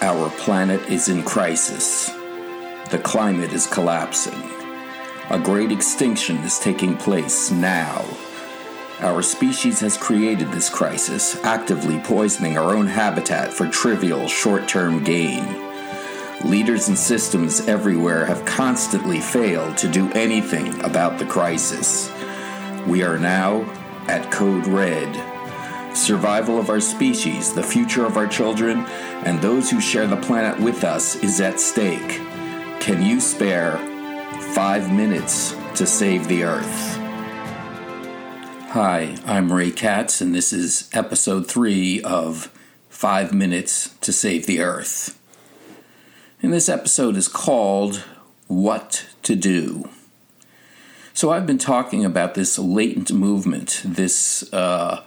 Our planet is in crisis. The climate is collapsing. A great extinction is taking place now. Our species has created this crisis, actively poisoning our own habitat for trivial short term gain. Leaders and systems everywhere have constantly failed to do anything about the crisis. We are now at Code Red survival of our species, the future of our children, and those who share the planet with us is at stake. Can you spare five minutes to save the Earth? Hi, I'm Ray Katz, and this is episode three of Five Minutes to Save the Earth. And this episode is called What to Do. So, I've been talking about this latent movement, this uh,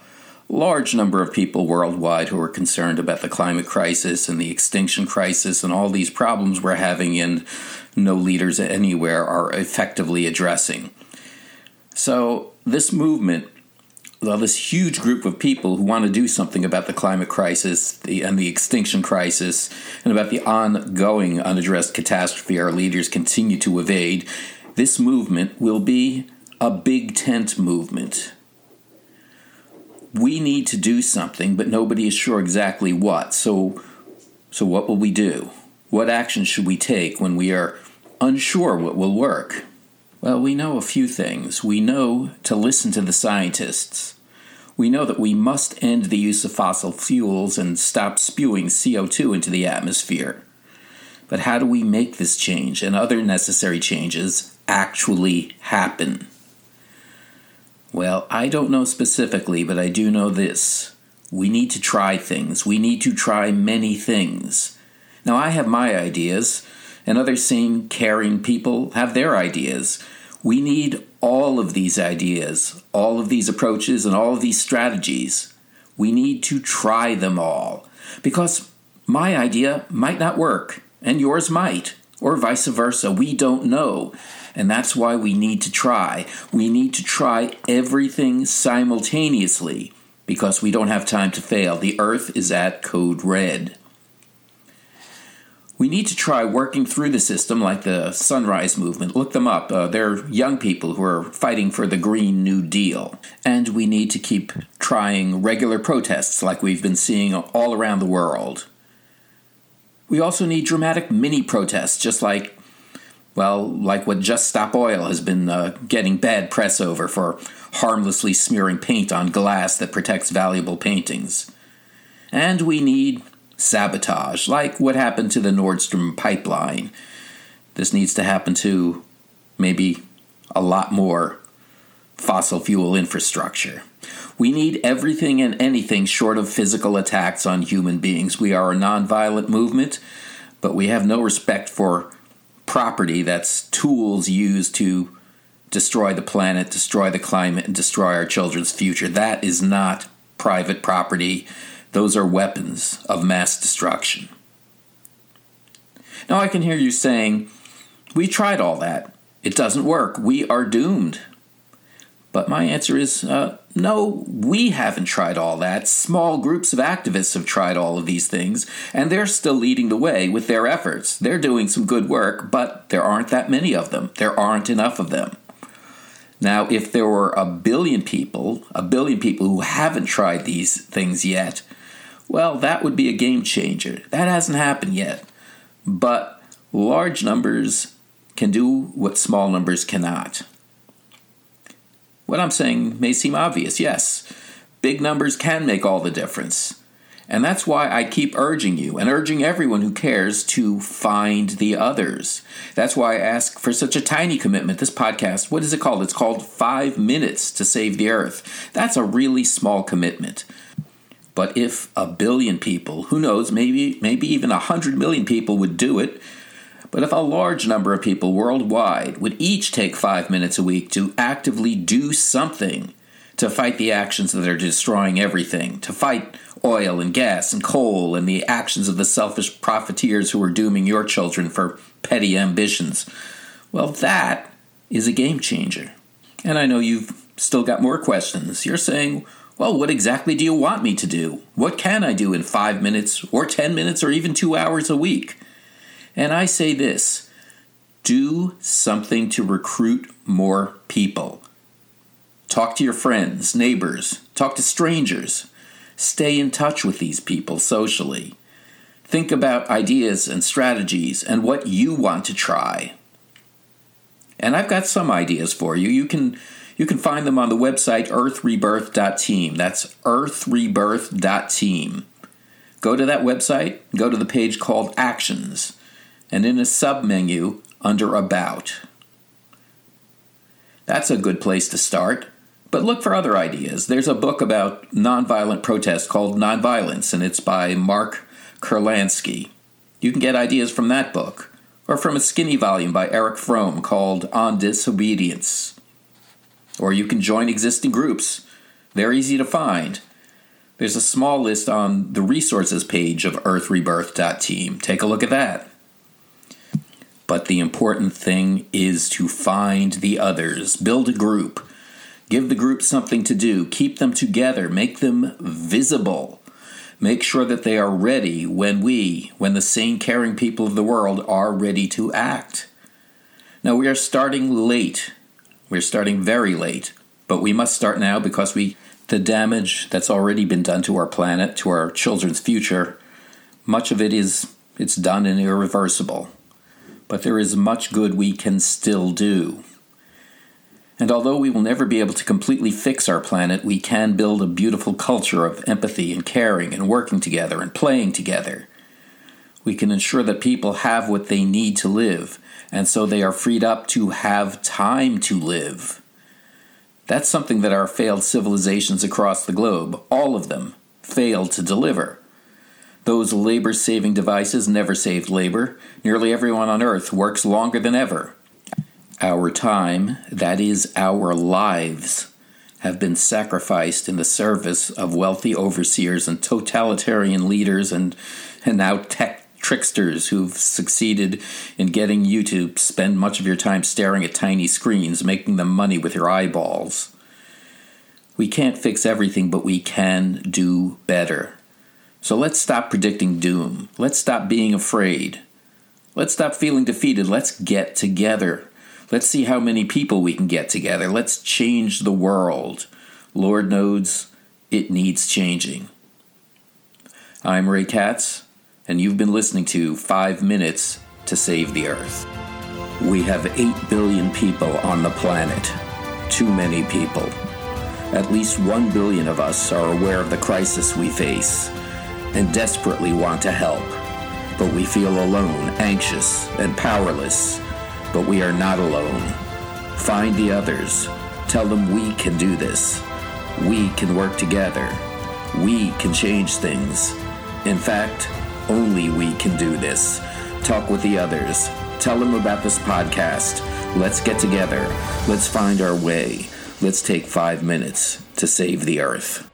large number of people worldwide who are concerned about the climate crisis and the extinction crisis and all these problems we're having, and no leaders anywhere are effectively addressing. So, this movement, well, this huge group of people who want to do something about the climate crisis and the extinction crisis and about the ongoing unaddressed catastrophe our leaders continue to evade, this movement will be a big tent movement we need to do something, but nobody is sure exactly what. So, so what will we do? What action should we take when we are unsure what will work? Well, we know a few things. We know to listen to the scientists. We know that we must end the use of fossil fuels and stop spewing CO2 into the atmosphere. But how do we make this change and other necessary changes actually happen? Well, I don't know specifically, but I do know this. We need to try things. We need to try many things. Now, I have my ideas, and other sane, caring people have their ideas. We need all of these ideas, all of these approaches, and all of these strategies. We need to try them all. Because my idea might not work, and yours might, or vice versa. We don't know. And that's why we need to try. We need to try everything simultaneously because we don't have time to fail. The earth is at code red. We need to try working through the system like the Sunrise Movement. Look them up. Uh, they're young people who are fighting for the Green New Deal. And we need to keep trying regular protests like we've been seeing all around the world. We also need dramatic mini protests, just like well, like what Just Stop Oil has been uh, getting bad press over for harmlessly smearing paint on glass that protects valuable paintings. And we need sabotage, like what happened to the Nord Stream pipeline. This needs to happen to maybe a lot more fossil fuel infrastructure. We need everything and anything short of physical attacks on human beings. We are a nonviolent movement, but we have no respect for property that's tools used to destroy the planet, destroy the climate, and destroy our children's future. That is not private property. Those are weapons of mass destruction. Now, I can hear you saying, We tried all that. It doesn't work. We are doomed. But my answer is uh, no, we haven't tried all that. Small groups of activists have tried all of these things, and they're still leading the way with their efforts. They're doing some good work, but there aren't that many of them. There aren't enough of them. Now, if there were a billion people, a billion people who haven't tried these things yet, well, that would be a game changer. That hasn't happened yet. But large numbers can do what small numbers cannot. What I'm saying may seem obvious, yes. Big numbers can make all the difference. And that's why I keep urging you and urging everyone who cares to find the others. That's why I ask for such a tiny commitment. This podcast, what is it called? It's called Five Minutes to Save the Earth. That's a really small commitment. But if a billion people, who knows, maybe maybe even a hundred million people would do it, but if a large number of people worldwide would each take five minutes a week to actively do something to fight the actions that are destroying everything, to fight oil and gas and coal and the actions of the selfish profiteers who are dooming your children for petty ambitions, well, that is a game changer. And I know you've still got more questions. You're saying, Well, what exactly do you want me to do? What can I do in five minutes, or 10 minutes, or even two hours a week? And I say this do something to recruit more people. Talk to your friends, neighbors, talk to strangers. Stay in touch with these people socially. Think about ideas and strategies and what you want to try. And I've got some ideas for you. You can you can find them on the website earthrebirth.team. That's earthrebirth.team. Go to that website, go to the page called Actions, and in a submenu under About. That's a good place to start. But look for other ideas. There's a book about nonviolent protest called Nonviolence, and it's by Mark Kurlansky. You can get ideas from that book, or from a skinny volume by Erich Fromm called On Disobedience. Or you can join existing groups. They're easy to find. There's a small list on the resources page of earthrebirth.team. Take a look at that. But the important thing is to find the others, build a group, give the group something to do, keep them together, make them visible. Make sure that they are ready when we, when the sane, caring people of the world are ready to act. Now, we are starting late. We're starting very late, but we must start now because we the damage that's already been done to our planet, to our children's future, much of it is it's done and irreversible. But there is much good we can still do. And although we will never be able to completely fix our planet, we can build a beautiful culture of empathy and caring and working together and playing together. We can ensure that people have what they need to live, and so they are freed up to have time to live. That's something that our failed civilizations across the globe, all of them, failed to deliver. Those labor saving devices never saved labor. Nearly everyone on Earth works longer than ever. Our time, that is, our lives, have been sacrificed in the service of wealthy overseers and totalitarian leaders and, and now tech tricksters who've succeeded in getting you to spend much of your time staring at tiny screens, making them money with your eyeballs. We can't fix everything, but we can do better. So let's stop predicting doom. Let's stop being afraid. Let's stop feeling defeated. Let's get together. Let's see how many people we can get together. Let's change the world. Lord knows it needs changing. I'm Ray Katz, and you've been listening to Five Minutes to Save the Earth. We have 8 billion people on the planet. Too many people. At least 1 billion of us are aware of the crisis we face and desperately want to help. But we feel alone, anxious, and powerless but we are not alone. Find the others. Tell them we can do this. We can work together. We can change things. In fact, only we can do this. Talk with the others. Tell them about this podcast. Let's get together. Let's find our way. Let's take five minutes to save the earth.